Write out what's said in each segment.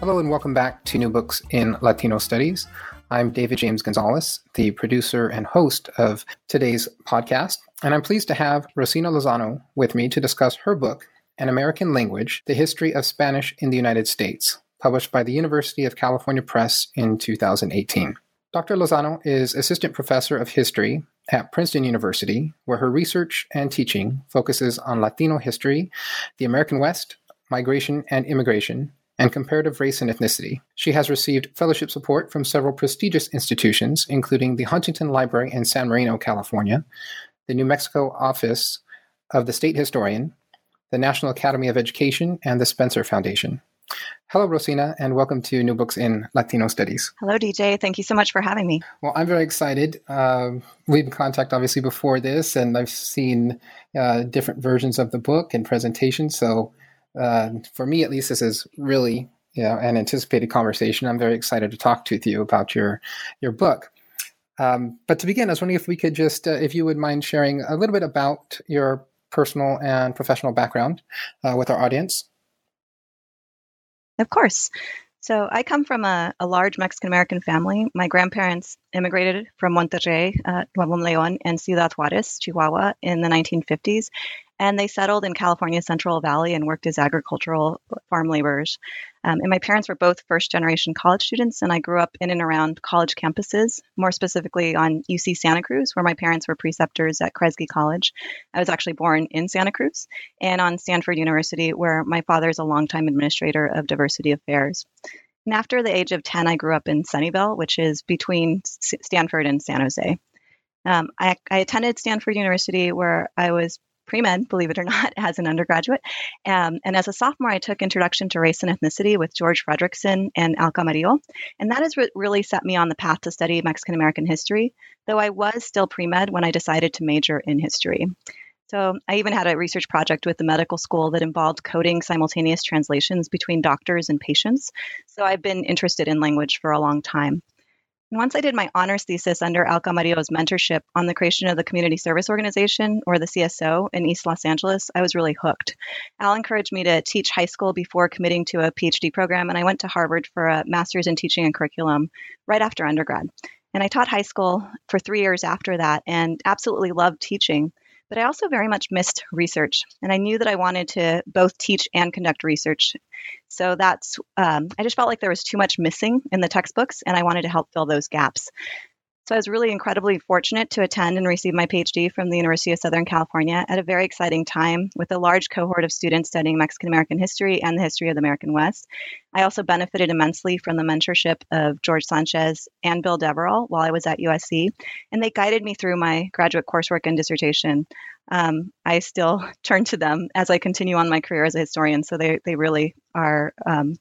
Hello and welcome back to New Books in Latino Studies. I'm David James Gonzalez, the producer and host of today's podcast, and I'm pleased to have Rosina Lozano with me to discuss her book, An American Language The History of Spanish in the United States, published by the University of California Press in 2018. Dr. Lozano is assistant professor of history at Princeton University, where her research and teaching focuses on Latino history, the American West, migration and immigration, and comparative race and ethnicity. She has received fellowship support from several prestigious institutions, including the Huntington Library in San Marino, California, the New Mexico Office of the State Historian, the National Academy of Education, and the Spencer Foundation. Hello, Rosina, and welcome to New Books in Latino Studies. Hello, DJ. Thank you so much for having me. Well, I'm very excited. Uh, we've been in contact, obviously, before this, and I've seen uh, different versions of the book and presentations. So uh, for me at least, this is really you know an anticipated conversation. I'm very excited to talk to you about your your book. Um, but to begin, I was wondering if we could just, uh, if you would mind sharing a little bit about your personal and professional background uh, with our audience. Of course. So I come from a, a large Mexican American family. My grandparents immigrated from Monterrey, uh, León, and Ciudad Juarez, Chihuahua, in the 1950s, and they settled in California's Central Valley and worked as agricultural farm laborers. Um, and my parents were both first generation college students, and I grew up in and around college campuses, more specifically on UC Santa Cruz, where my parents were preceptors at Kresge College. I was actually born in Santa Cruz, and on Stanford University, where my father is a longtime administrator of diversity affairs. And after the age of 10, I grew up in Sunnyvale, which is between Stanford and San Jose. Um, I, I, attended Stanford University, where I was pre med, believe it or not, as an undergraduate. Um, and as a sophomore, I took Introduction to Race and Ethnicity with George Fredrickson and Al Camarillo. And that has re- really set me on the path to study Mexican American history, though I was still pre med when I decided to major in history. So I even had a research project with the medical school that involved coding simultaneous translations between doctors and patients. So I've been interested in language for a long time. And once I did my honors thesis under Al Camarillo's mentorship on the creation of the Community Service Organization, or the CSO, in East Los Angeles, I was really hooked. Al encouraged me to teach high school before committing to a PhD program, and I went to Harvard for a master's in teaching and curriculum right after undergrad. And I taught high school for three years after that and absolutely loved teaching but I also very much missed research. And I knew that I wanted to both teach and conduct research. So that's, um, I just felt like there was too much missing in the textbooks, and I wanted to help fill those gaps. So I was really incredibly fortunate to attend and receive my PhD from the University of Southern California at a very exciting time with a large cohort of students studying Mexican American history and the history of the American West. I also benefited immensely from the mentorship of George Sanchez and Bill Deverell while I was at USC, and they guided me through my graduate coursework and dissertation. Um, I still turn to them as I continue on my career as a historian, so they, they really are. Um,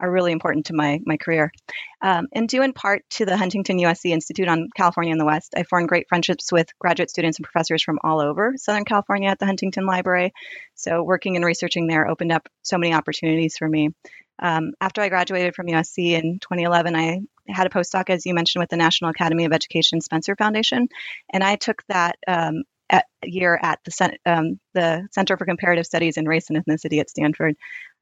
are really important to my my career. Um, and due in part to the Huntington USC Institute on California in the West, I formed great friendships with graduate students and professors from all over Southern California at the Huntington Library. So working and researching there opened up so many opportunities for me. Um, after I graduated from USC in 2011, I had a postdoc, as you mentioned, with the National Academy of Education Spencer Foundation, and I took that um, at, year at the, um, the Center for Comparative Studies in Race and Ethnicity at Stanford.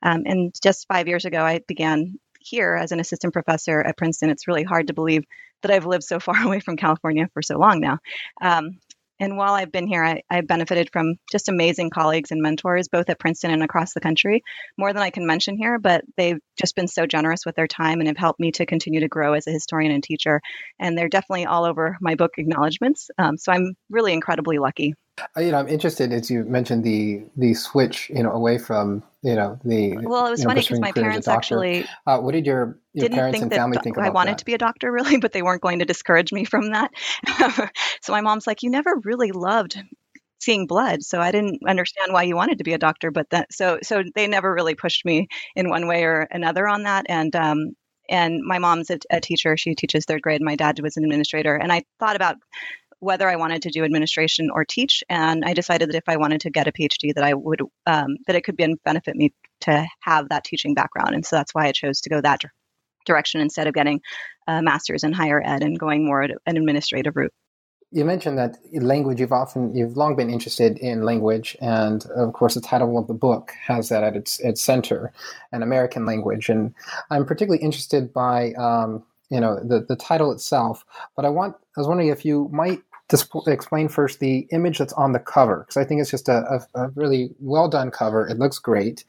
Um, and just five years ago, I began here as an assistant professor at Princeton. It's really hard to believe that I've lived so far away from California for so long now. Um, and while I've been here, I, have benefited from just amazing colleagues and mentors, both at Princeton and across the country, more than I can mention here, but they've just been so generous with their time and have helped me to continue to grow as a historian and teacher. And they're definitely all over my book acknowledgments. Um, so I'm really incredibly lucky. You know, I'm interested as you mentioned the the switch, you know, away from you know the. Well, it was funny because my parents actually. Uh, what did your, your parents and family think about I wanted that? to be a doctor, really, but they weren't going to discourage me from that. so my mom's like, "You never really loved seeing blood. So I didn't understand why you wanted to be a doctor, but that so so they never really pushed me in one way or another on that. And um, and my mom's a, a teacher; she teaches third grade. My dad was an administrator, and I thought about whether I wanted to do administration or teach, and I decided that if I wanted to get a PhD, that I would um, that it could be benefit me to have that teaching background, and so that's why I chose to go that direction instead of getting a master's in higher ed and going more an administrative route. You mentioned that language you've often you've long been interested in language and of course the title of the book has that at its its center an american language and i'm particularly interested by um, you know the, the title itself but i want i was wondering if you might explain first the image that's on the cover because i think it's just a, a, a, really well done cover it looks great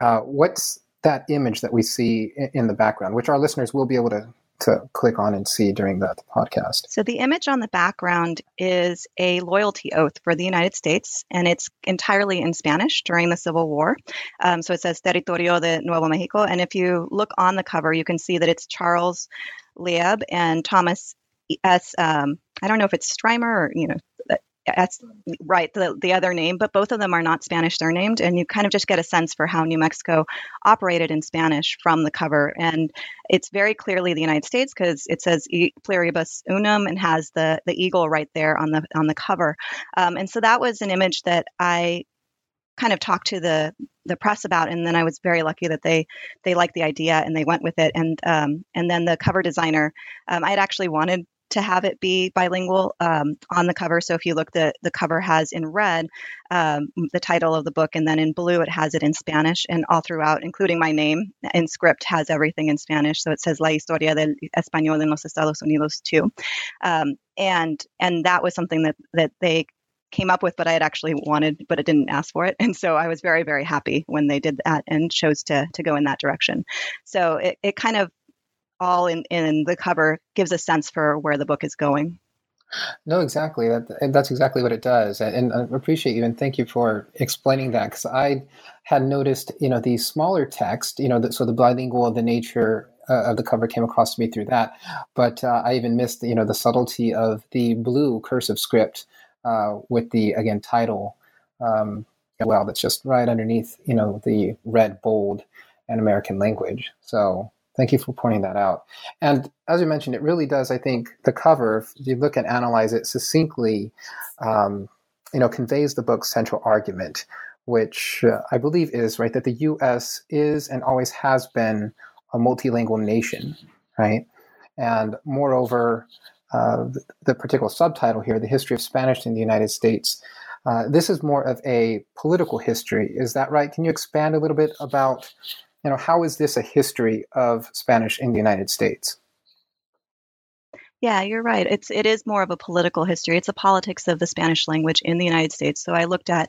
uh, what's that image that we see in the background which our listeners will be able to to click on and see during the, the podcast. So the image on the background is a loyalty oath for the United States, and it's entirely in Spanish during the Civil War. Um, so it says Territorio de Nuevo Mexico, and if you look on the cover, you can see that it's Charles Lieb and Thomas S. Um, I don't know if it's Strymer or you know that's right the, the other name but both of them are not spanish surnamed and you kind of just get a sense for how new mexico operated in spanish from the cover and it's very clearly the united states because it says e pluribus unum and has the the eagle right there on the on the cover um, and so that was an image that i kind of talked to the the press about and then i was very lucky that they they liked the idea and they went with it and um, and then the cover designer um, i had actually wanted to have it be bilingual um, on the cover. So if you look, the the cover has in red um, the title of the book, and then in blue it has it in Spanish, and all throughout, including my name in script, has everything in Spanish. So it says La Historia del Español en los Estados Unidos too, um, and and that was something that that they came up with, but I had actually wanted, but it didn't ask for it. And so I was very, very happy when they did that and chose to to go in that direction. So it, it kind of all in, in the cover gives a sense for where the book is going. No, exactly. That that's exactly what it does, and, I appreciate you and thank you for explaining that because I had noticed, you know, the smaller text, you know, the, so the bilingual, of the nature uh, of the cover came across to me through that, but uh, I even missed, you know, the subtlety of the blue cursive script uh, with the again title. Um, well, that's just right underneath, you know, the red bold and American language. So Thank you for pointing that out. And as you mentioned, it really does, I think, the cover, if you look and analyze it succinctly, um, you know, conveys the book's central argument, which uh, I believe is, right, that the U.S. is and always has been a multilingual nation, right? And moreover, uh, the particular subtitle here, The History of Spanish in the United States, uh, this is more of a political history. Is that right? Can you expand a little bit about you know, how is this a history of Spanish in the United States? Yeah, you're right. It's it is more of a political history. It's a politics of the Spanish language in the United States. So I looked at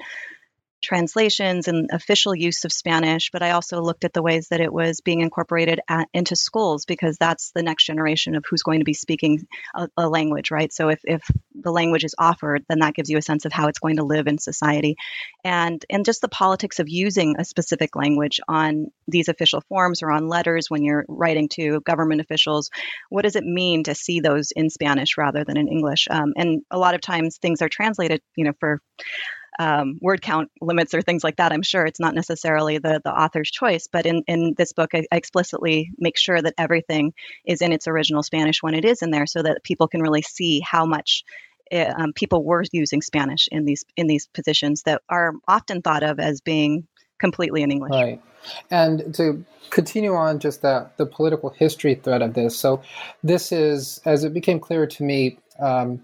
translations and official use of Spanish, but I also looked at the ways that it was being incorporated at, into schools because that's the next generation of who's going to be speaking a, a, language, right? So if, if the language is offered, then that gives you a sense of how it's going to live in society. And, and just the politics of using a specific language on these official forms or on letters when you're writing to government officials. What does it mean to see those in Spanish rather than in English? Um, and a lot of times things are translated, you know, for um, word count limits or things like that. I'm sure it's not necessarily the, the author's choice, but in, in this book, I, I explicitly make sure that everything is in its original Spanish when it is in there so that people can really see how much eh, um, people were using Spanish in these in these positions that are often thought of as being completely in English. Right. And to continue on just the, the political history thread of this, so this is, as it became clear to me, um,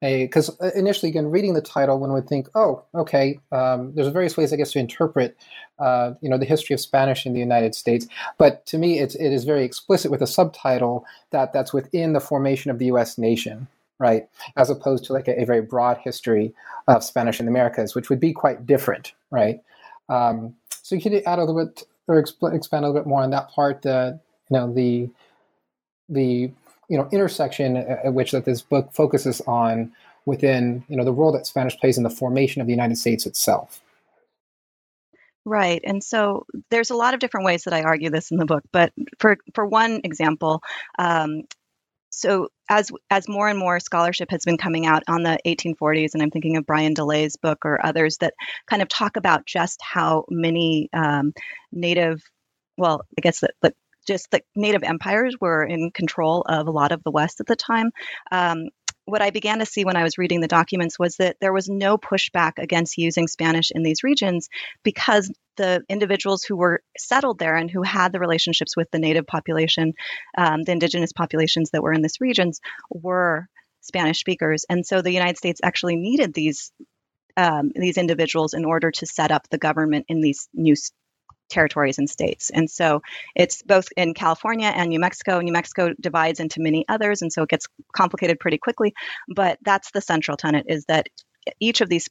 because uh, initially again reading the title one would think oh okay um, there's various ways i guess to interpret uh, you know the history of spanish in the united states. But to me it's, it is very explicit with a subtitle that that's within the formation of the us nation right? As opposed to like a, a very broad history of spanish in the americas which would be quite different right? Um, so you could add a little bit or exp- expand a little bit more on that part that you know the the you know intersection at which that this book focuses on within you know the role that Spanish plays in the formation of the United States itself. Right. And so there's a lot of different ways that I argue this in the book. But for, for one example, um, so as as more and more scholarship has been coming out on the 1840s, and I'm thinking of Brian DeLay's book or others that kind of talk about just how many um, native, well, I guess that, that just the native empires were in control of a lot of the West at the time. Um, what I began to see when I was reading the documents was that there was no pushback against using Spanish in these regions because the individuals who were settled there and who had the relationships with the native population, um, the indigenous populations that were in these regions, were Spanish speakers. And so the United States actually needed these um, these individuals in order to set up the government in these new territories and states. And so it's both in California and New Mexico. New Mexico divides into many others, and so it gets complicated pretty quickly. But that's the central tenet: is that each of these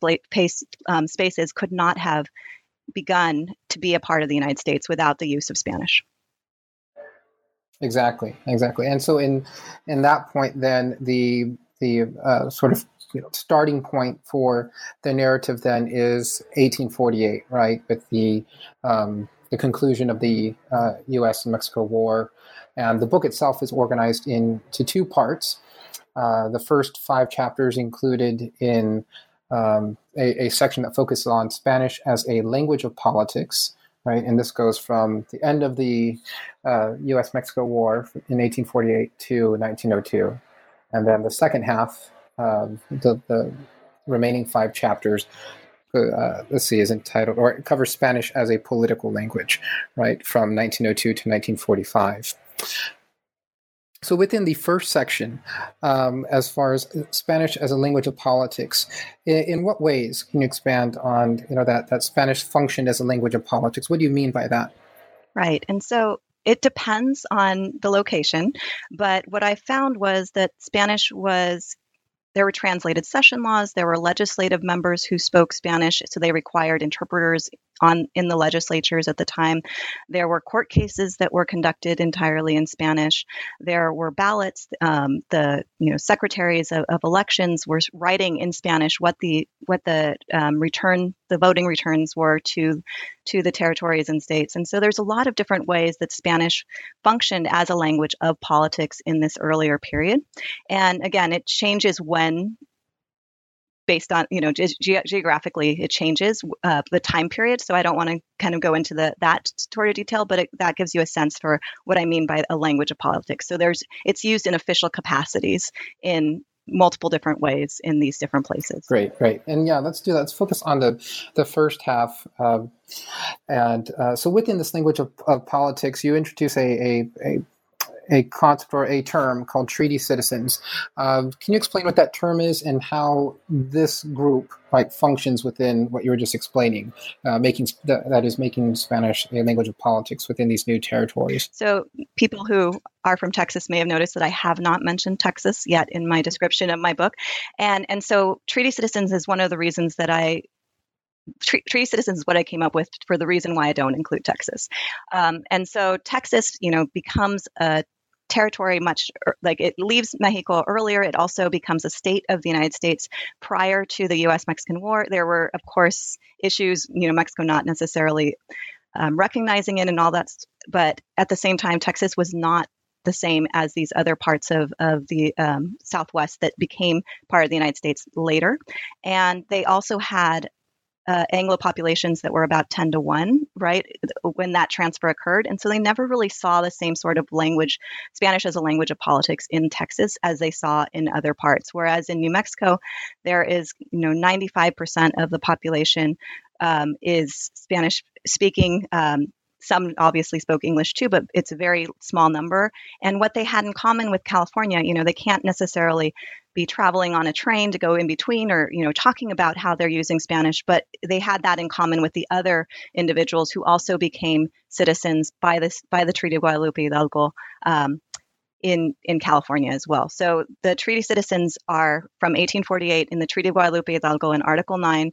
um, spaces could not have begun to be a part of the United States without the use of Spanish. Exactly, exactly. And so in in that point, then the the uh, sort of you know, starting point for the narrative then is 1848, right, with the um, the conclusion of the uh, U.S. and Mexico War, and the book itself is organized into two parts. Uh, the first five chapters included in um, a, a, section that focuses on Spanish as a language of politics, right? And this goes from the end of the uh, U.S. Mexico War in 1848 to 1902. And then the second half, um, the, the remaining five chapters, uh, let's see, is entitled, or it covers Spanish as a political language, right, from 1902 to 1945. So within the first section, um, as far as Spanish as a language of politics, in, in, what ways can you expand on you know that that Spanish functioned as a language of politics? What do you mean by that? Right, and so it depends on the location, but what I found was that Spanish was there were translated session laws. There were legislative members who spoke Spanish, so they required interpreters on in the legislatures at the time. There were court cases that were conducted entirely in Spanish. There were ballots. Um, the you know secretaries of, of, elections were writing in Spanish what the what the um, return the voting returns were to to the territories and states. And so there's a lot of different ways that Spanish functioned as a language of politics in this earlier period. And again, it changes when based on you know ge- geographically it changes uh, the time period so i don't want to kind of go into the that sort of detail but it, that gives you a sense for what i mean by a language of politics. So there's it's used in official capacities in multiple different ways in these different places. Great great. And yeah let's do that. Let's focus on the the first half um, and uh, so within this language of, of politics you introduce a, a, a a concept or a term called treaty citizens. Uh, can you explain what that term is and how this group like functions within what you were just explaining, uh, making that, is making Spanish a language of politics within these new territories? So people who are from Texas may have noticed that I have not mentioned Texas yet in my description of my book, and and so treaty citizens is one of the reasons that I treaty citizens is what I came up with for the reason why I don't include Texas. Um, and so Texas, you know, becomes a territory much like it leaves Mexico earlier. It also becomes a state of the United States prior to the U.S. Mexican War. There were, of course, issues, you know, Mexico not necessarily um, recognizing it and all that, but at the same time, Texas was not the same as these other parts of, of the um, Southwest that became part of the United States later. And they also had uh, Anglo populations that were about 10 to 1, right, when that transfer occurred. And so they never really saw the same sort of language, Spanish as a language of politics in Texas as they saw in other parts. Whereas in New Mexico, there is, you know, 95% of the population um, is Spanish speaking. Um, some obviously spoke English too, but it's a very small number. And what they had in common with California, you know, they can't necessarily be traveling on a train to go in between or, you know, talking about how they're using Spanish, but they had that in common with the other individuals who also became citizens by this by the Treaty of Guadalupe Hidalgo. Um, in, in California as well. So the treaty citizens are from 1848 in the Treaty of Guadalupe Hidalgo in Article 9.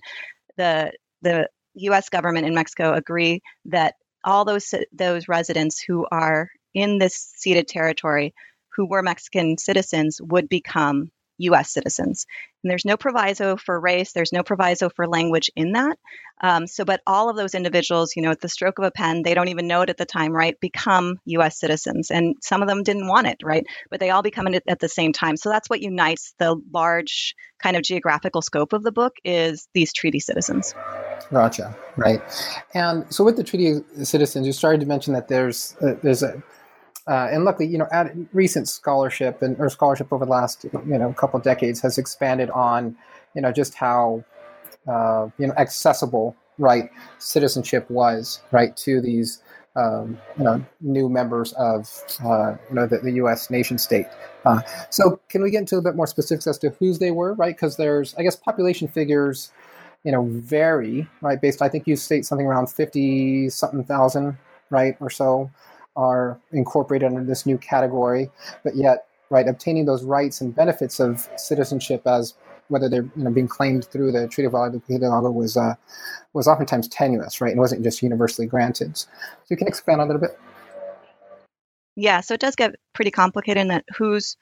The, the U.S. government in Mexico agree that all those those residents who are in this ceded territory who were Mexican citizens would become US citizens. And there's no proviso for race, there's no proviso for language in that. Um, so, but all of those individuals, you know, at the stroke of a pen, they don't even know it at the time, right, become US citizens. And some of them didn't want it, right? But they all become it at the same time. So that's what unites the large kind of geographical scope of the book is these treaty citizens. Gotcha. Right. And so with the treaty citizens, you started to mention that there's uh, there's a uh, and luckily, you know, recent scholarship and or scholarship over the last you know couple of decades has expanded on, you know, just how uh, you know accessible right citizenship was right to these um, you know new members of uh, you know the, the, U.S. nation state. Uh, so can we get into a bit more specifics as to whose they were, right? Because there's I guess population figures, you know, vary right based. I think you state something around fifty something thousand, right, or so are incorporated under this new category, but yet, right, obtaining those rights and benefits of citizenship as whether they're you know, being claimed through the Treaty of Hidalgo was uh, was oftentimes tenuous, right? It wasn't just universally granted. So you can expand on that a bit. Yeah, so it does get pretty complicated in that who's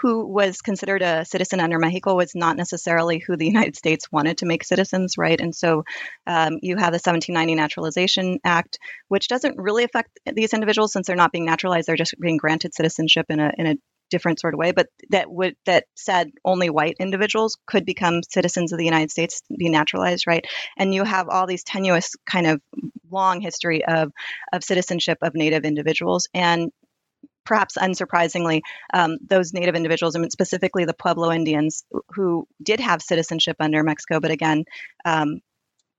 who was considered a citizen under Mexico was not necessarily who the United States wanted to make citizens, right? And so um, you have the 1790 Naturalization Act, which doesn't really affect these individuals since they're not being naturalized; they're just being granted citizenship in a in a different sort of way. But that would that said only white individuals could become citizens of the United States, be naturalized, right? And you have all these tenuous kind of long history of of citizenship of Native individuals and perhaps unsurprisingly, um, those native individuals, and specifically the Pueblo Indians, who did have citizenship under Mexico, but again, um,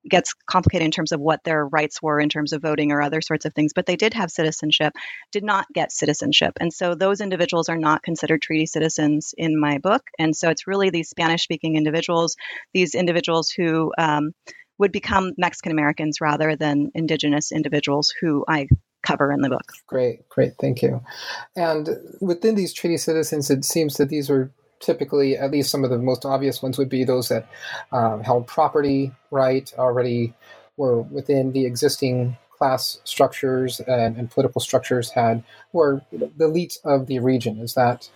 gets complicated in terms of what their rights were in terms of voting or other sorts of things, but they did have citizenship, did not get citizenship. And so those individuals are not considered treaty citizens in my book. And so it's really these Spanish speaking individuals, these individuals who um, would become Mexican Americans rather than indigenous individuals who I cover in the book. Great, great, thank you. And within these treaty citizens, it seems that these were typically, at least some of the most obvious ones, would be those that um, held property right, already were within the existing class structures and, and political structures had were the elite of the region. Is that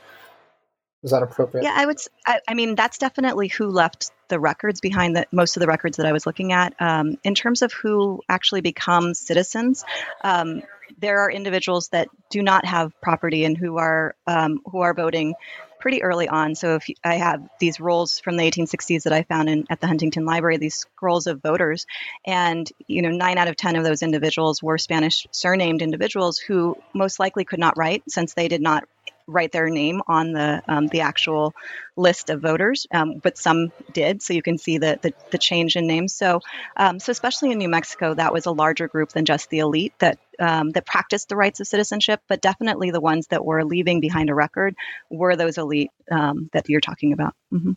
is that appropriate? Yeah, I would. I, I, mean, that's definitely who left the records behind That most of the records that I was looking at. Um, in terms of who actually becomes citizens, um, there are individuals that do not have property and who are um, who are voting pretty early on. So if I have these rolls from the 1860s that I found in, at the Huntington Library, these scrolls of voters, and you know nine out of ten of those individuals were Spanish surnamed individuals who most likely could not write since they did not write their name on the um, the actual list of voters, um, but some did. So you can see the the, the change in names. So um, so especially in New Mexico, that was a larger group than just the elite that um, that practiced the rights of citizenship, but definitely the ones that were leaving behind a record were those elite um, that you're talking about. Mm-hmm.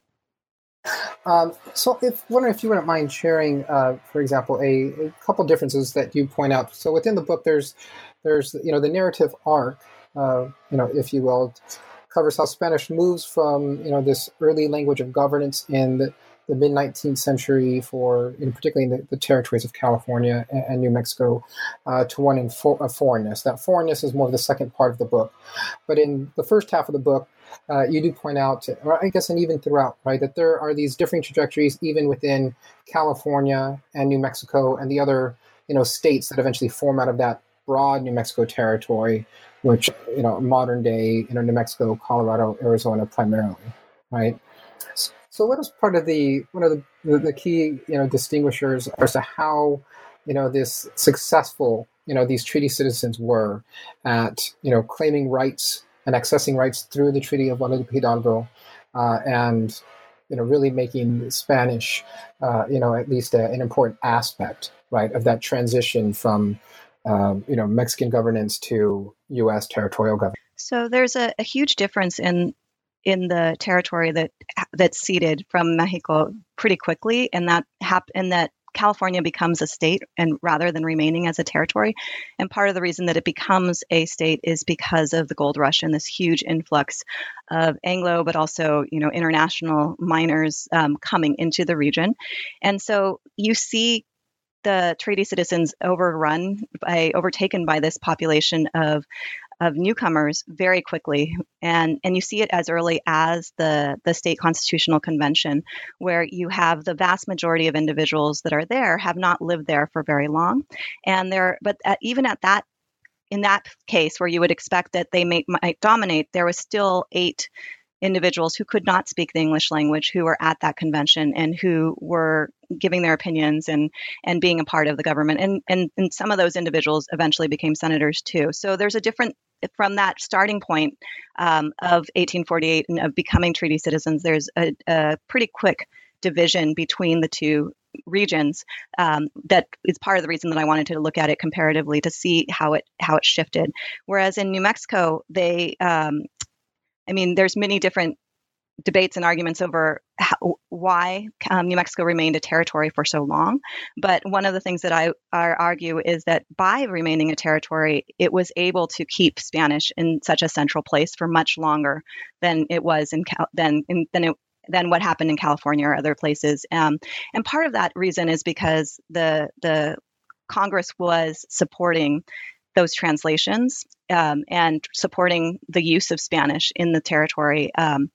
Um, so, if wondering if you wouldn't mind sharing, uh, for example, a, a, couple differences that you point out. So, within the book, there's there's you know the narrative arc uh, you know, if you will, covers how Spanish moves from you know this early language of governance in the, the mid 19th century for, particularly in the, the, territories of California and, and New Mexico, uh, to one in uh, foreignness. That foreignness is more of the second part of the book, but in the first half of the book, uh, you do point out, or I guess, and even throughout, right, that there are these different trajectories even within California and New Mexico and the other, you know, states that eventually form out of that broad New Mexico territory which you know modern day you know New Mexico, Colorado, Arizona primarily, right? So what is part of the one of the, the, key you know distinguishers as to how you know this successful you know these treaty citizens were at you know claiming rights and accessing rights through the Treaty of Guadalupe Hidalgo, uh, and you know really making Spanish uh, you know at least a, an important aspect right of that transition from um, you know Mexican governance to U.S. territorial governance. So there's a, a huge difference in in the territory that that's ceded from Mexico pretty quickly, and that hap- and that California becomes a state and rather than remaining as a territory. And part of the reason that it becomes a state is because of the gold rush and this huge influx of Anglo, but also you know international miners um, coming into the region. And so you see the treaty citizens overrun by overtaken by this population of of newcomers very quickly, and and you see it as early as the the state constitutional convention, where you have the vast majority of individuals that are there have not lived there for very long, and there but at, even at that in that case where you would expect that they may, might dominate, there was still eight individuals who could not speak the English language who were at that convention and who were giving their opinions and and being a part of the government and and, and some of those individuals eventually became senators too so there's a different from that starting point um, of 1848 and of becoming treaty citizens there's a, a pretty quick division between the two regions um, that is part of the reason that I wanted to look at it comparatively to see how it how it shifted. Whereas in New Mexico, they um, I mean, there's many different debates and arguments over how, why um, New Mexico remained a territory for so long. But one of the things that I, I, argue is that by remaining a territory, it was able to keep Spanish in such a central place for much longer than it was in than in, than it than what happened in California or other places. Um, and part of that reason is because the the Congress was supporting those translations um, and supporting the use of Spanish in the territory. Um,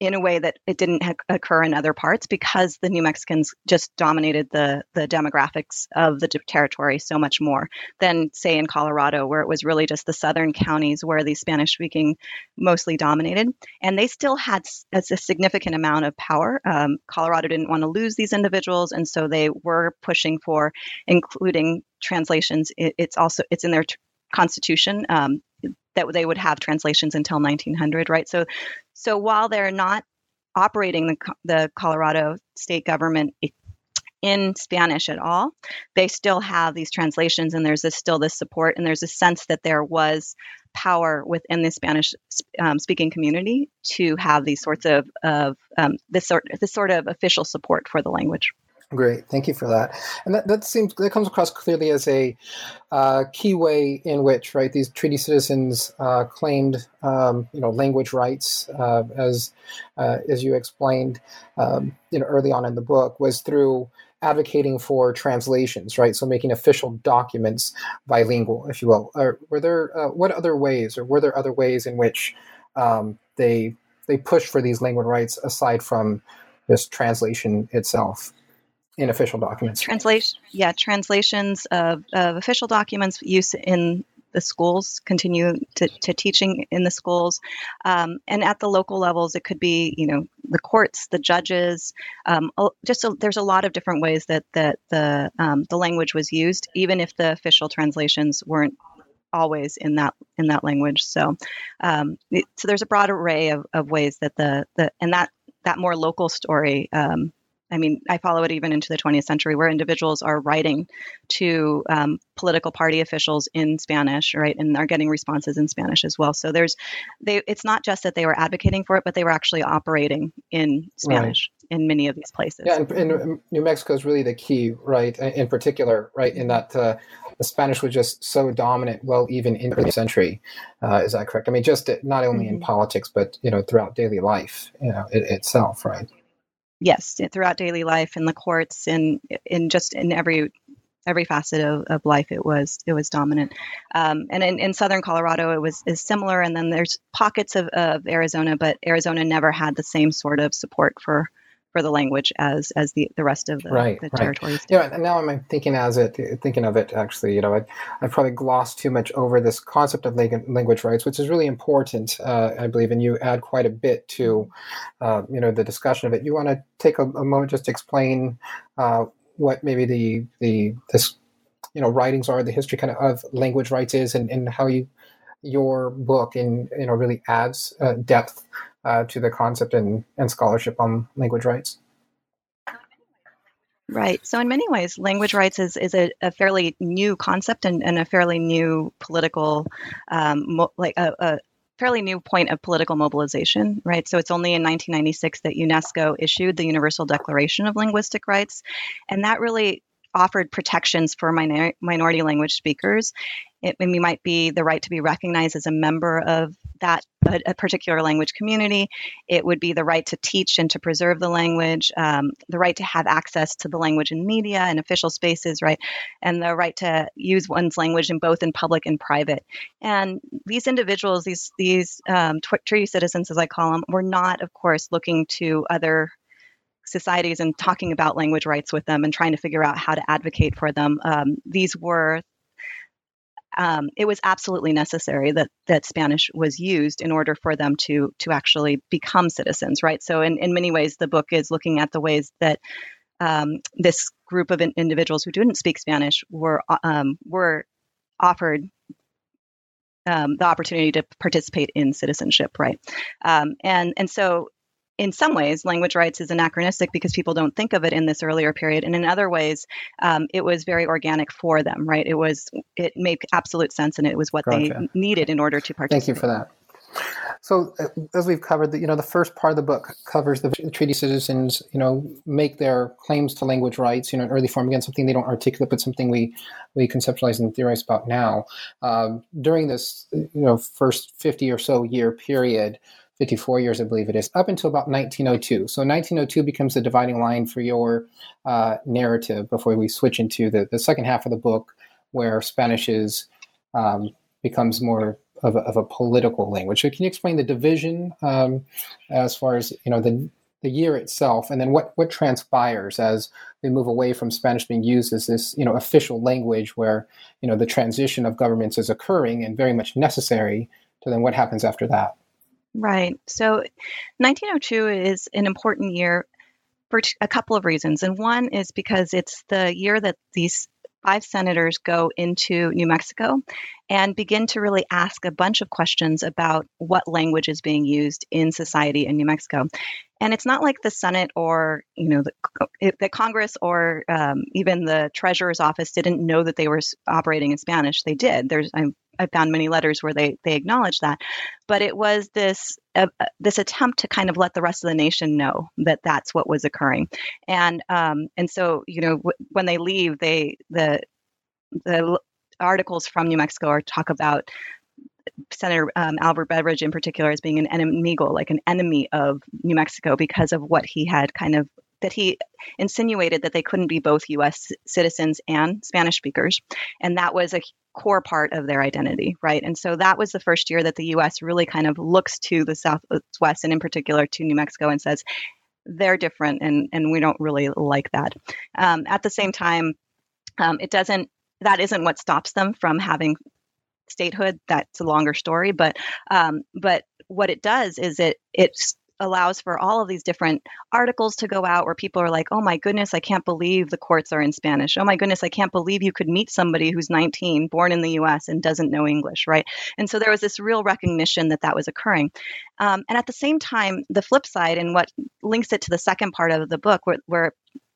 in a way that it didn't ha- occur in other parts because the New Mexicans just dominated the the demographics of the territory so much more than say in Colorado where it was really just the southern counties where the Spanish speaking mostly dominated and they still had a, a significant amount of power. Um, Colorado didn't want to lose these individuals and so they were pushing for including translations. It, it's also it's in their t- constitution um, that they would have translations until 1900, right? So, so while they're not operating the, the Colorado state government in Spanish at all, they still have these translations, and there's this, still this support, and there's a sense that there was power within the Spanish um, speaking community to have these sorts of, of um, this sort this sort of official support for the language. Great, thank you for that. And that, that seems that comes across clearly as a uh, key way in which, right, these treaty citizens uh, claimed, um, you know, language rights, uh, as uh, as you explained, um, you know, early on in the book, was through advocating for translations, right? So making official documents bilingual, if you will. Or were there uh, what other ways, or were there other ways in which um, they they pushed for these language rights aside from just translation itself? In official documents. Translation, yeah, translations of, of official documents, use in the schools, continue to, to teaching in the schools, um, and at the local levels, it could be you know the courts, the judges. Um, just a, there's a lot of different ways that that the um, the language was used, even if the official translations weren't always in that in that language. So, um, it, so there's a broad array of, of ways that the the and that that more local story um, I mean, I follow it even into the 20th century where individuals are writing to um, political party officials in Spanish, right, and are getting responses in Spanish as well. So there's, they, it's not just that they were advocating for it, but they were actually operating in Spanish right. in many of these places. Yeah, and, and, New Mexico is really the key, right, in particular, right, in that uh, the Spanish was just so dominant, well, even in the century. Uh, is that correct? I mean, just not only mm-hmm. in politics, but you know, throughout daily life, you know, it, itself, right? Yes, throughout daily life in the courts and in just in every every facet of, of life it was it was dominant. Um, and in, in southern colorado it was is similar and then there's pockets of, of arizona but arizona never had the same sort of support for for the language as as the the rest of the, right, the right. territories. Yeah, and now I'm thinking as it thinking of it actually. You know, I I probably glossed too much over this concept of language rights, which is really important, uh, I believe, and you add quite a bit to, uh, you know, the discussion of it. You want to take a, a moment just to explain uh, what maybe the the this you know writings are, the history kind of of language rights is, and and how you your book and you know really adds uh, depth uh, to the concept and, and scholarship on language rights. Right. So, in many ways, language rights is, is a, a fairly new concept and, and, a fairly new political, um, mo- like a, a, fairly new point of political mobilization, right? So, it's only in 1996 that UNESCO issued the Universal Declaration of Linguistic Rights. And that really offered protections for minor, minority language speakers. It, it might be the right to be recognized as a member of that a, a particular language community. It would be the right to teach and to preserve the language, um, the right to have access to the language in media and official spaces, right, and the right to use one's language in both in public and private. And these individuals, these these um, treaty citizens, as I call them, were not, of course, looking to other societies and talking about language rights with them and trying to figure out how to advocate for them. Um, these were um, it was absolutely necessary that that Spanish was used in order for them to to actually become citizens, right? So in, in many ways, the book is looking at the ways that um, this group of in- individuals who didn't speak Spanish were um, were offered um, the opportunity to participate in citizenship, right? Um, and and so in some ways, language rights is anachronistic because people don't think of it in this earlier period, and in other ways, um, it was very organic for them. Right? It was it made absolute sense, and it was what gotcha. they needed in order to participate. Thank you for that. So, uh, as we've covered, the, you know, the first part of the book covers the, treaty citizens, you know, make their claims to language rights, you know, in early form again, something they don't articulate, but something we we conceptualize and theorize about now. Um, during this, you know, first fifty or so year period, 54 years, I believe it is, up until about 1902. So 1902 becomes the dividing line for your uh, narrative before we switch into the, the second half of the book, where Spanish is um, becomes more of a, of a, political language. So can you explain the division um, as far as you know the the year itself, and then what what transpires as we move away from Spanish being used as this you know official language, where you know the transition of governments is occurring and very much necessary. To then what happens after that? Right. So 1902 is an important year for a couple of reasons. And one is because it's the year that these five senators go into New Mexico and begin to really ask a bunch of questions about what language is being used in society in New Mexico. And it's not like the Senate or you know the, the Congress or um, even the Treasurer's office didn't know that they were operating in Spanish. They did. There's I, I found many letters where they they acknowledge that, but it was this uh, this attempt to kind of let the rest of the nation know that that's what was occurring, and um, and so you know w- when they leave, they the the articles from New Mexico are talk about Senator um, Albert Beveridge in particular as being an enemigo, like an enemy of New Mexico because of what he had kind of that he insinuated that they couldn't be both U.S. citizens and Spanish speakers, and that was a core part of their identity, right? And so that was the first year that the U.S. really kind of looks to the Southwest and in particular to New Mexico and says they're different, and and we don't really like that. Um, at the same time, um, it doesn't. That isn't what stops them from having statehood. That's a longer story, but um, but what it does is it it allows for all of these different articles to go out where people are like, "Oh my goodness, I can't believe the courts are in Spanish. Oh my goodness, I can't believe you could meet somebody who's 19, born in the U.S. and doesn't know English, right?" And so there was this real recognition that that was occurring. Um, and at the same time, the flip side and what links it to the second part of the book, where, where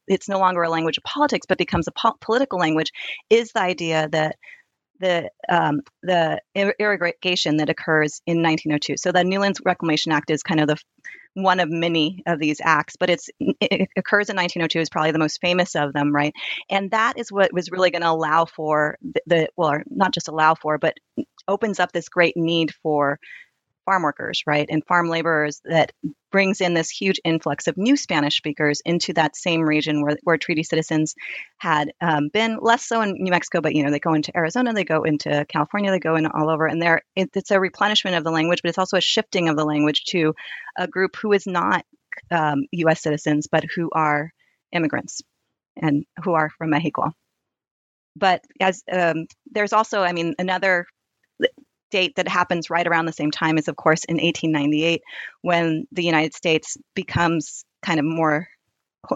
it's no longer a language of politics but becomes a po- political language, is the idea that the um, the irrigation that occurs in 1902. So the Newlands Reclamation Act is kind of the one of many of these acts, but it's it occurs in 1902 is probably the most famous of them, right? And that is what was really going to allow for the, the well, not just allow for, but opens up this great need for farm workers, right, and farm laborers that brings in this huge influx of new Spanish speakers into that same region where, where treaty citizens had um, been. Less so in New Mexico, but you know they go into Arizona, they go into California, they go in all over, and there it, it's a replenishment of the language, but it's also a shifting of the language to a group who is not um, U.S. citizens, but who are immigrants and who are from Mexico. But as um, there's also, I mean, another date that happens right around the same time is, of course, in 1898, when the United States becomes kind of more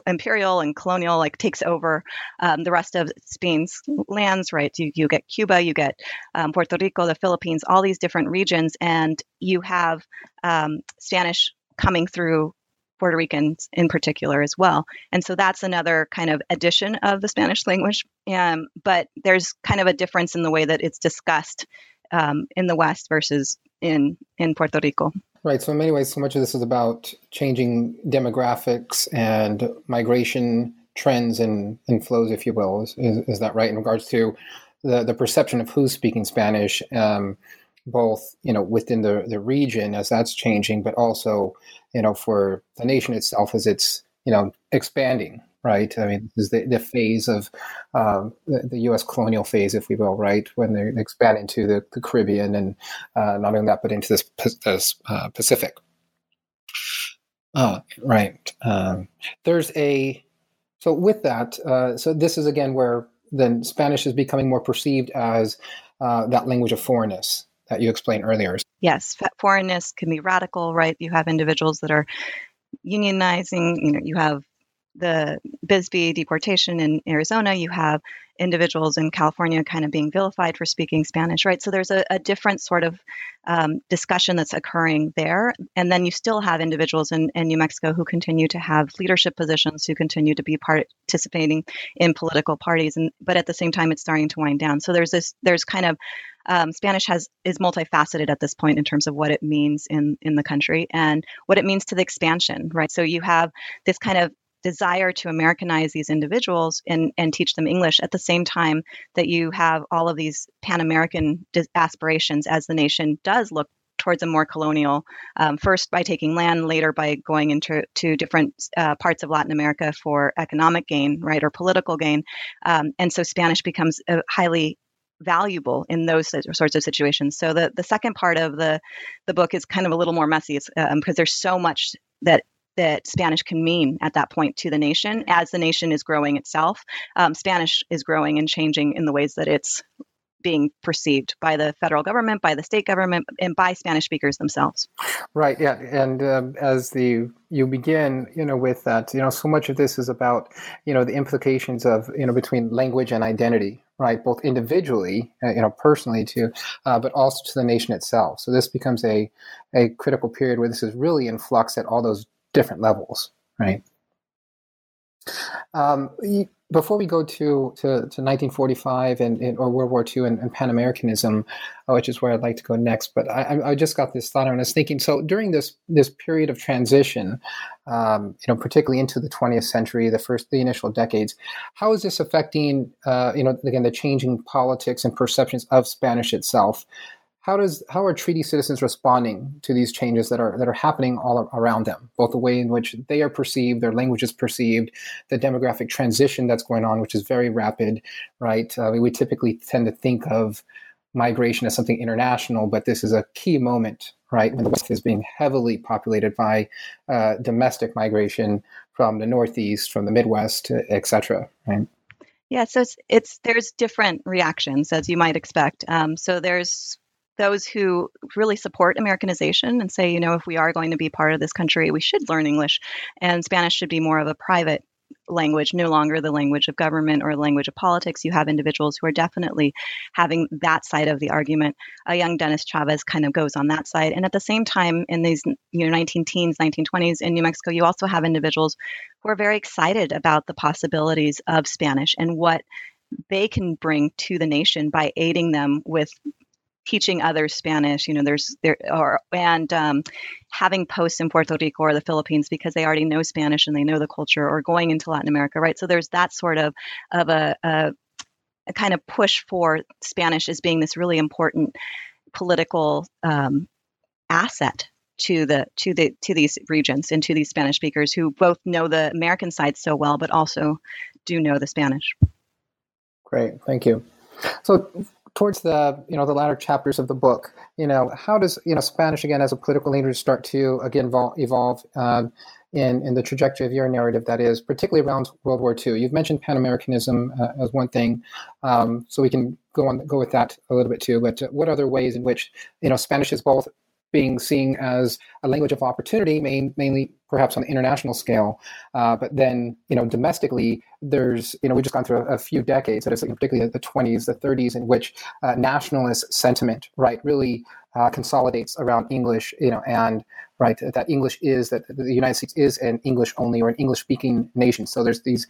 imperial and colonial, like takes over um, the rest of Spain's lands, right? You, you get Cuba, you get um, Puerto Rico, the Philippines, all these different regions, and you have um, Spanish coming through Puerto Ricans in particular as well. And so that's another kind of addition of the Spanish language. Um, but there's kind of a difference in the way that it's discussed um, in the West versus in in Puerto Rico. Right. So in many ways, so much of this is about changing demographics and migration trends and, and flows, if you will. Is, is, is, that right in regards to the, the perception of who's speaking Spanish, um, both you know within the, the region as that's changing, but also you know for the nation itself as it's you know expanding right? I mean, this is the, the phase of um, the, the, U.S. colonial phase, if we will, right, when they expand into the, the Caribbean and uh, not only that, but into this, this uh, Pacific. Oh, right. Um, there's a so with that. Uh, so this is again where then Spanish is becoming more perceived as uh, that language of foreignness that you explained earlier. Yes, foreignness can be radical, right? You have individuals that are unionizing. You know, you have the Bisbee deportation in Arizona, you have individuals in California kind of being vilified for speaking Spanish, right? So there's a, a different sort of um, discussion that's occurring there. And then you still have individuals in, in, New Mexico who continue to have leadership positions, who continue to be participating in political parties. And but at the same time, it's starting to wind down. So there's this, there's kind of um, Spanish has is multifaceted at this point in terms of what it means in in the country and what it means to the expansion, right? So you have this kind of desire to Americanize these individuals and, and teach them English at the same time that you have all of these Pan American aspirations as the nation does look towards a more colonial, um, first by taking land, later by going into to different uh, parts of Latin America for economic gain, right, or political gain. Um, and so Spanish becomes a highly valuable in those sorts of situations. So the the second part of the the book is kind of a little more messy um, because there's so much that that Spanish can mean at that point to the nation as the nation is growing itself. Um, Spanish is growing and changing in the ways that it's being perceived by the federal government, by the state government, and by Spanish speakers themselves. Right. Yeah. And um, as the you begin, you know, with that, you know, so much of this is about, you know, the implications of, you know, between language and identity, right? Both individually, uh, you know, personally too, uh, but also to the nation itself. So this becomes a a critical period where this is really in flux at all those different levels, right? Um, before we go to, to, to 1945 and, and, or World War II and, and Pan Americanism, uh, which is where I'd like to go next, but I, I just got this thought and I was thinking. So during this this period of transition, um, you know, particularly into the 20th century, the first the initial decades, how is this affecting, uh, you know, again the changing politics and perceptions of Spanish itself? How does how are treaty citizens responding to these changes that are that are happening all around them? Both the way in which they are perceived their language is perceived the demographic transition that's going on which is very rapid right? Uh, we typically tend to think of migration as something international but this is a key moment right? When the west is being heavily populated by uh, domestic migration from the northeast from the midwest etc right? Yeah, so it's, it's there's different reactions as you might expect. Um, so there's those who really support Americanization and say, you know, if we are going to be part of this country, we should learn English, and Spanish should be more of a private language, no longer the language of government or language of politics. You have individuals who are definitely having that side of the argument. A young Dennis Chavez kind of goes on that side. And at the same time, in these you know 19 teens, 1920s in New Mexico, you also have individuals who are very excited about the possibilities of Spanish and what they can bring to the nation by aiding them with teaching others Spanish. You know, there's there or and um, having posts in Puerto Rico or the Philippines because they already know Spanish and they know the culture, or going into Latin America, right? So there's that sort of of a, a, a kind of push for Spanish as being this really important political um, asset to the to the to these regions and to these Spanish speakers who both know the American side so well, but also do know the Spanish. Great, thank you. So towards the you know the latter chapters of the book, you know how does you know Spanish again as a political language start to again evolve um, in in the trajectory of your narrative? That is particularly around World War II. You've mentioned Pan Americanism uh, as one thing, um, so we can go on go with that a little bit too. But what other ways in which you know Spanish is both being seen as a language of opportunity, main, mainly perhaps on the international scale. Uh, but then, you know, domestically, there's, you know, we've just gone through a, a few decades, that is particularly the 20s, the 30s, in which uh, nationalist sentiment, right, really uh, consolidates around English, you know, and right that English is that the United States is an English only or an English speaking nation. So there's these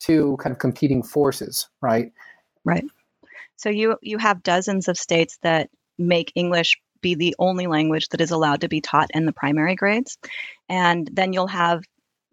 two kind of competing forces, right? Right. So you you have dozens of states that make English be the only language that is allowed to be taught in the primary grades. And then you'll have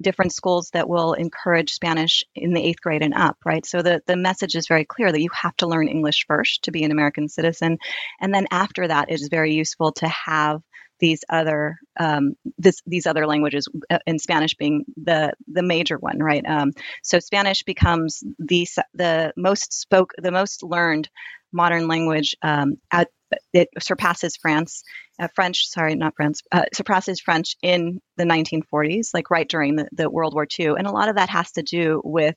different schools that will encourage Spanish in the eighth grade and up, right? So the, the message is very clear that you have to learn English first to be an American citizen. And then after that, it is very useful to have these other um, this, these other languages, uh, in Spanish being the the major one, right? Um, so Spanish becomes the the most spoke, the most learned modern language um, at, it surpasses France, uh, French, sorry, not France, uh, surpasses French in the 1940s, like right during the, the, World War II. And a lot of that has to do with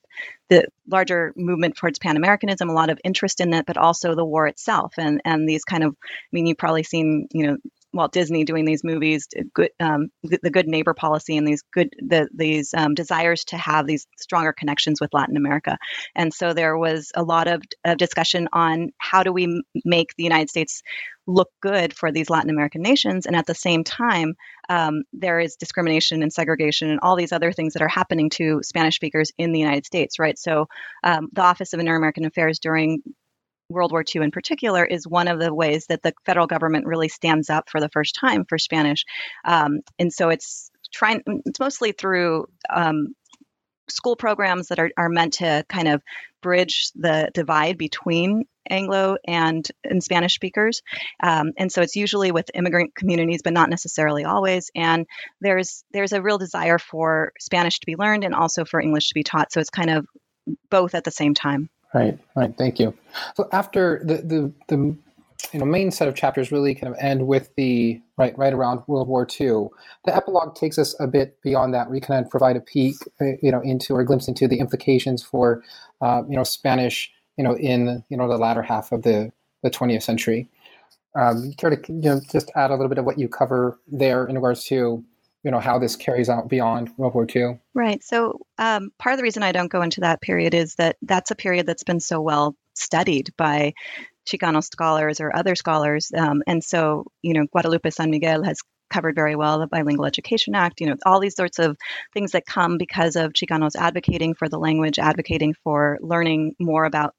the larger movement towards Pan Americanism, a lot of interest in it, but also the war itself and, and these kind of, I mean, you've probably seen, you know, Walt Disney doing these movies, good, um, the, good neighbor policy, and these good the, these um, desires to have these stronger connections with Latin America. And so there was a lot of, of discussion on how do we make the United States look good for these Latin American nations, and at the same time, um, there is discrimination and segregation and all these other things that are happening to Spanish speakers in the United States, right? So um, the Office of Inter-American Affairs during World War II in particular is one of the ways that the federal government really stands up for the first time for Spanish. Um, and so it's trying, it's mostly through um, school programs that are, are meant to kind of bridge the divide between Anglo and, and Spanish speakers. Um, and so it's usually with immigrant communities, but not necessarily always. And there's there's a real desire for Spanish to be learned and also for English to be taught. So it's kind of both at the same time. Right, right. Thank you. So after the the the you know main set of chapters really kind of end with the right right around World War II. The epilogue takes us a bit beyond that. We kind of provide a peek, uh, you know, into or glimpse into the implications for uh, you know Spanish, you know, in you know the latter half of the the 20th century. Um, care to you know just add a little bit of what you cover there in regards to you know how this carries out beyond World War II. Right. So um, part of the reason I don't go into that period is that that's a period that's been so well studied by Chicano scholars or other scholars, um, and so you know Guadalupe San Miguel has covered very well the Bilingual Education Act. You know all these sorts of things that come because of Chicanos advocating for the language, advocating for learning more about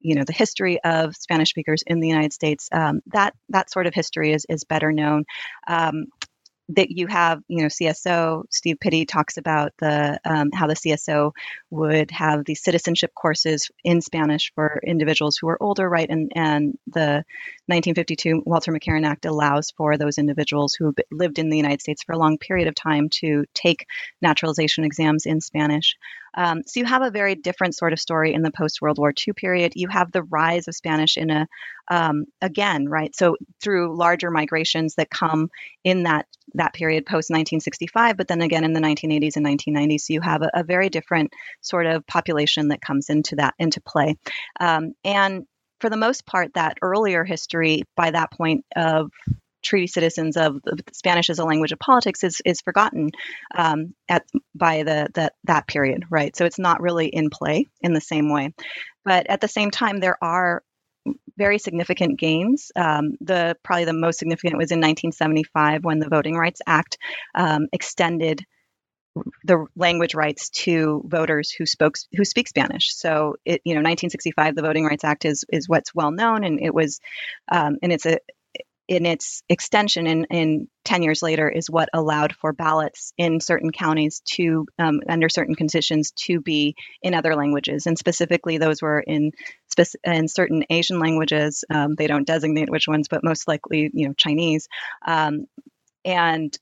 you know the history of Spanish speakers in the United States. Um, that that sort of history is is better known. Um, that you have, you know, CSO. Steve Pitti talks about the um, how the CSO would have these citizenship courses in Spanish for individuals who are older, right? And and the 1952 Walter McCarran Act allows for those individuals who lived in the United States for a long period of time to take naturalization exams in Spanish. Um, so you have a very different sort of story in the post World War II period. You have the rise of Spanish in a um, again, right? So through larger migrations that come in that that period post 1965, but then again in the 1980s and 1990s, so you have a, a very different sort of population that comes into that into play, um, and for the most part, that earlier history by that point of treaty citizens of Spanish as a language of politics is is forgotten um, at by the, the that period, right? So it's not really in play in the same way. But at the same time, there are very significant gains. Um, the probably the most significant was in 1975 when the Voting Rights Act um, extended the language rights to voters who spoke who speak Spanish. So it you know 1965 the Voting Rights Act is is what's well known and it was um, and it's a in its extension in, in 10 years later is what allowed for ballots in certain counties to um, under certain conditions to be in other languages. And specifically those were in in certain asian languages. Um, they don't designate which ones but most likely you know chinese um, and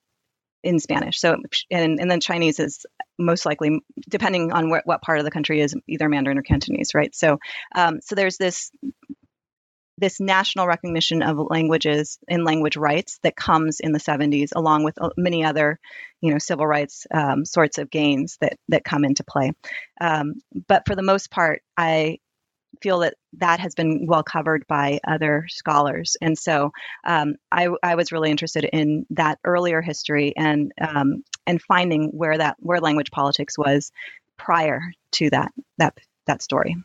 in spanish. So and, and then chinese is most likely depending on what, what part of the country is either mandarin or cantonese right? So um, so there's this this national recognition of languages and language rights that comes in the 70s, along with uh, many other, you know, civil rights um, sorts of gains that that come into play. Um, but for the most part, I feel that that has been well covered by other scholars, and so um, I, I, was really interested in that earlier history and um, and finding where that where language politics was prior to that that that story.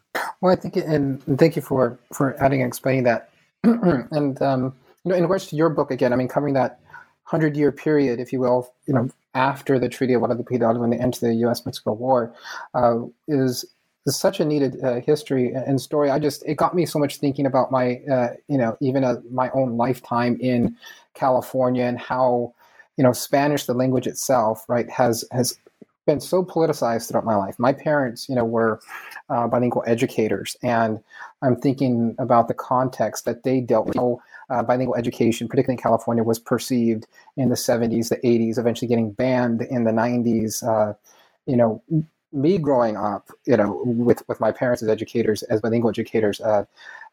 Well, I think, and thank you for for adding and explaining that. and um, you know, in regards to your book again, I mean, covering that hundred year period, if you will, you know, after the Treaty of Guadalupe Hidalgo and the end to the U.S.-Mexico War, uh, is is such a needed uh, history and story. I just it got me so much thinking about my uh, you know even uh, my own lifetime in California and how you know Spanish, the language itself, right, has has been so politicized throughout my life. My parents, you know, were uh, bilingual educators, and I'm thinking about the context that they dealt with. Know, uh, bilingual education, particularly in California, was perceived in the 70s, the 80s, eventually getting banned in the 90s. Uh, you know, me growing up, you know, with with my parents as educators, as bilingual educators, uh,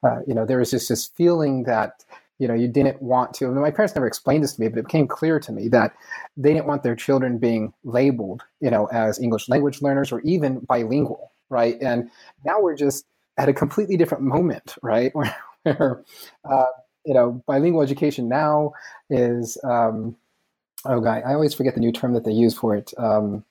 uh, you know, there was just this feeling that you know you didn't want to. My parents never explained this to me, but it became clear to me that they didn't want their children being labeled, you know, as English language learners or even bilingual, right? And now we're just at a completely different moment, right? Where, where uh, you know, bilingual education now is, um, oh, God, I always forget the new term that they use for it. Um,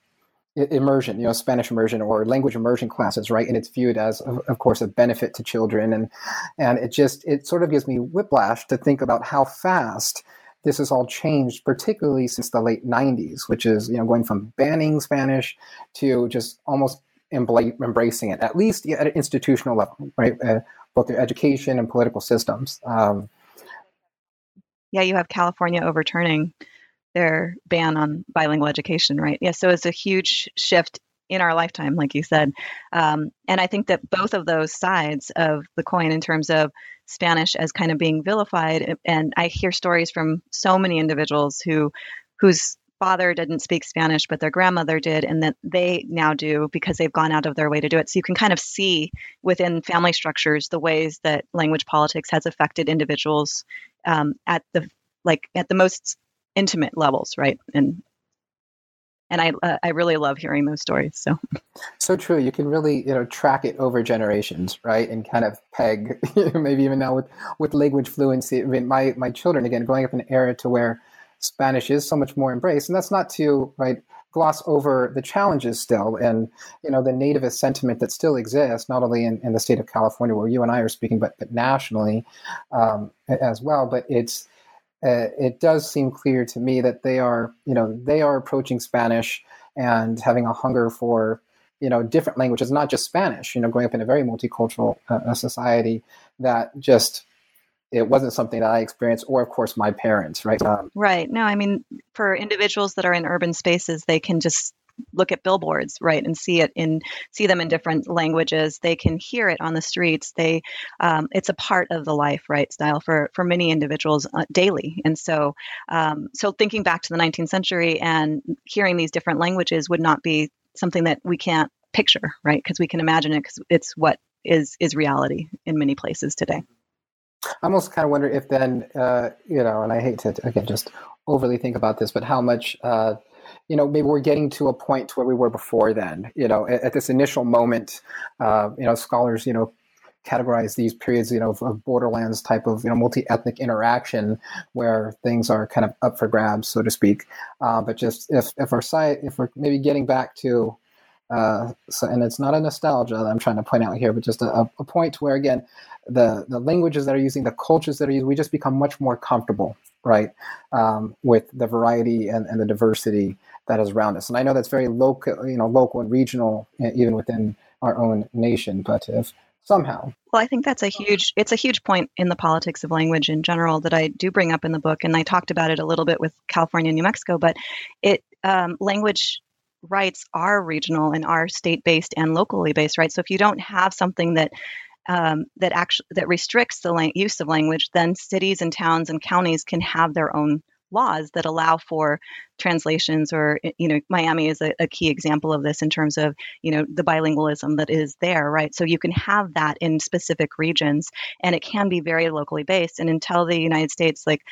immersion, you know, Spanish immersion or language immersion classes, right? And it's viewed as, of, course, a benefit to children, and and it just it sort of gives me whiplash to think about how fast this has all changed, particularly since the late '90s, which is you know going from banning Spanish to just almost embracing it, at least at an institutional level, right? Uh, both their education and political systems. Um, yeah, you have California overturning their ban on bilingual education, right? Yeah, so it's a huge shift in our lifetime, like you said. Um, and I think that both of those sides of the coin, in terms of Spanish as kind of being vilified, and I hear stories from so many individuals who whose father didn't speak Spanish, but their grandmother did, and that they now do because they've gone out of their way to do it. So you can kind of see within family structures the ways that language politics has affected individuals um, at the like at the most intimate levels, right? And and I uh, I really love hearing those stories. So so true. You can really you know track it over generations, right? And kind of peg maybe even now with with language fluency. I mean, my my children again growing up in an era to where Spanish is so much more embraced, and that's not to right gloss over the challenges still and you know the nativist sentiment that still exists not only in, in the state of california where you and i are speaking but but nationally um, as well but it's uh, it does seem clear to me that they are, you know, they are approaching Spanish and having a hunger for, you know, different languages, not just Spanish. You know, growing up in a very multicultural uh, society, that just it wasn't something that I experienced, or of course my parents, right? Um, right. No, I mean, for individuals that are in urban spaces, they can just look at billboards right and see it in see them in different languages. They can hear it on the streets. They um, it's a part of the life right style for for many individuals uh, daily. And so um, so thinking back to the 19th century and hearing these different languages would not be something that we can't picture right because we can imagine it because it's what is is reality in many places today. I almost kind of wonder if then, uh, you know, and I hate to again just overly think about this, but how much uh, you know, maybe we're getting to a point where we were before then. You know, at, at this initial moment, uh, you know, scholars, you know, categorize these periods, you know, of borderlands type of, you know, multi-ethnic interaction where things are kind of up for grabs, so to speak. Uh, but just if if our site, if we're maybe getting back to uh, so, and it's not a nostalgia that I'm trying to point out here, but just a, a point where again, the the languages that are using, the cultures that are using, we just become much more comfortable, right, um, with the variety and, and the diversity that is around us. And I know that's very local, you know, local and regional, even within our own nation. But if somehow, well, I think that's a huge, it's a huge point in the politics of language in general that I do bring up in the book, and I talked about it a little bit with California and New Mexico. But it um, language rights are regional and are state based and locally based, right? So if you don't have something that um, that actually that restricts the use of language, then cities and towns and counties can have their own laws that allow for translations or eh, you know miami is a, a, key example of this in terms of you know the bilingualism that is there right? So you can have that in specific regions and it can be very locally based. And until the united states like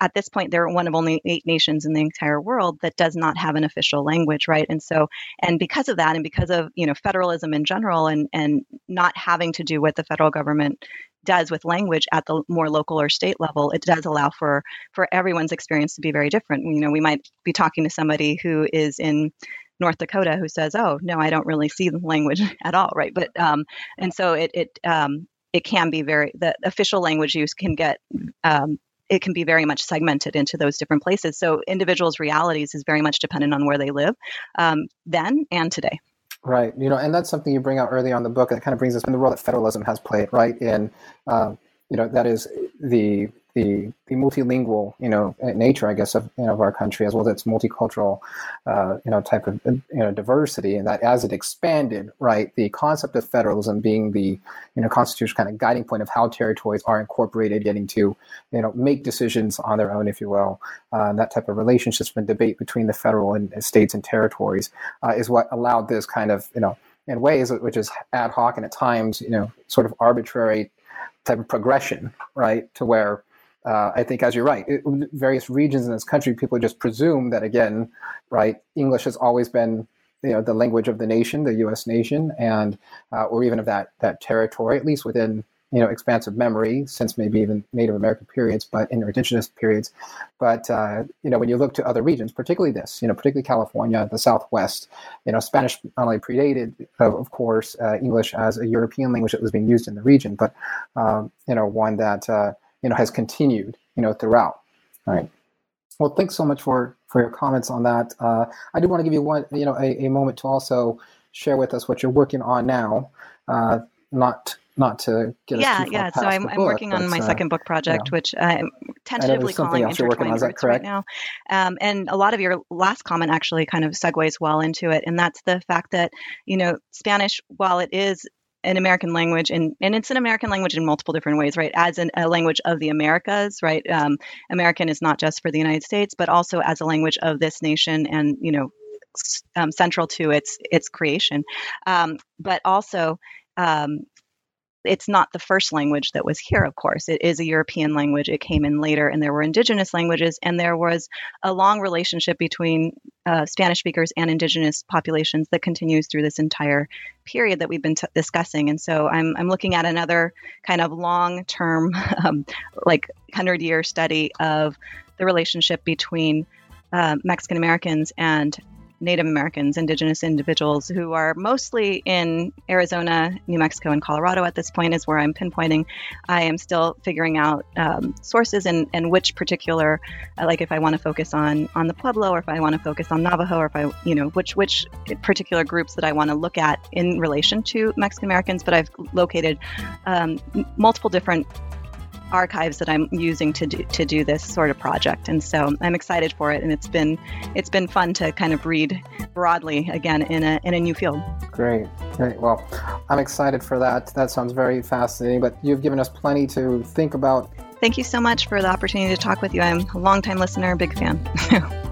at this point they're one of only eight nations in the entire world that does not have an official language right? And so and because of that and because of you know federalism in general and and not having to do what the federal government does with language at the more local or state level, it does allow for for everyone's experience to be very different. You know, we might be talking to somebody who is in North Dakota who says, "Oh, no, I don't really see the language at all," right? But um, and so it it um, it can be very the official language use can get um, it can be very much segmented into those different places. So individuals' realities is very much dependent on where they live um, then and today. Right. You know, and that's something you bring out early on the book that kind of brings us in the role that federalism has played, right, in uh, you know that is the the, the multilingual, you know, nature, I guess, of, you know, of our country, as well as its multicultural, uh, you know, type of you know diversity, and that as it expanded, right, the concept of federalism being the you know constitutional kind of guiding point of how territories are incorporated, getting to you know make decisions on their own, if you will, uh, and that type of relationships and debate between the federal and states and territories uh, is what allowed this kind of you know in ways which is ad hoc and at times you know sort of arbitrary type of progression, right, to where uh, I think, as you're right, it, various regions in this country, people just presume that again, right, English has always been, you know, the language of the nation, the U.S. nation, and uh, or even of that that territory, at least within you know expansive memory since maybe even Native American periods, but in indigenous periods. But uh, you know, when you look to other regions, particularly this, you know, particularly California, the Southwest, you know, Spanish not only predated, of course, uh, English as a European language that was being used in the region, but um, you know, one that uh, you know has continued you know throughout. All right. Well, thanks so much for for your comments on that. Uh, I do want to give you one you know a, a, moment to also share with us what you're working on now. Uh, not not to get yeah yeah so i'm, I'm working on my uh, second book project which i'm tentatively calling intertwined roots right now um, and a lot of your last comment actually kind of segues well into it and that's the fact that you know spanish while it is an American language, and, and it's an American language in multiple different ways, right? As an, a language of the Americas, right? Um, American is not just for the United States, but also as a language of this nation, and you know, um, central to its its creation. Um, but also, um, it's not the first language that was here, of course. It is a European language. It came in later, and there were indigenous languages, and there was a long relationship between uh, Spanish speakers and indigenous populations that continues through this entire period that we've been t- discussing. And so I'm, I'm looking at another kind of long term, um, like 100 year study of the relationship between uh, Mexican Americans and Native Americans, indigenous individuals who are mostly in Arizona, New Mexico, and Colorado at this point is where I'm pinpointing. I am still figuring out um, sources and, and which particular, uh, like if I want to focus on on the Pueblo or if I want to focus on Navajo or if I, you know, which which particular groups that I want to look at in relation to Mexican Americans. But I've located um, multiple different archives that I'm using to do to do this sort of project. And so I'm excited for it, and it's been it's been fun to kind of read broadly again in a in a new field. Great, great. Well, I'm excited for that. That sounds very fascinating. But you've given us plenty to think about. Thank you so much for the opportunity to talk with you. I'm a longtime listener, big fan.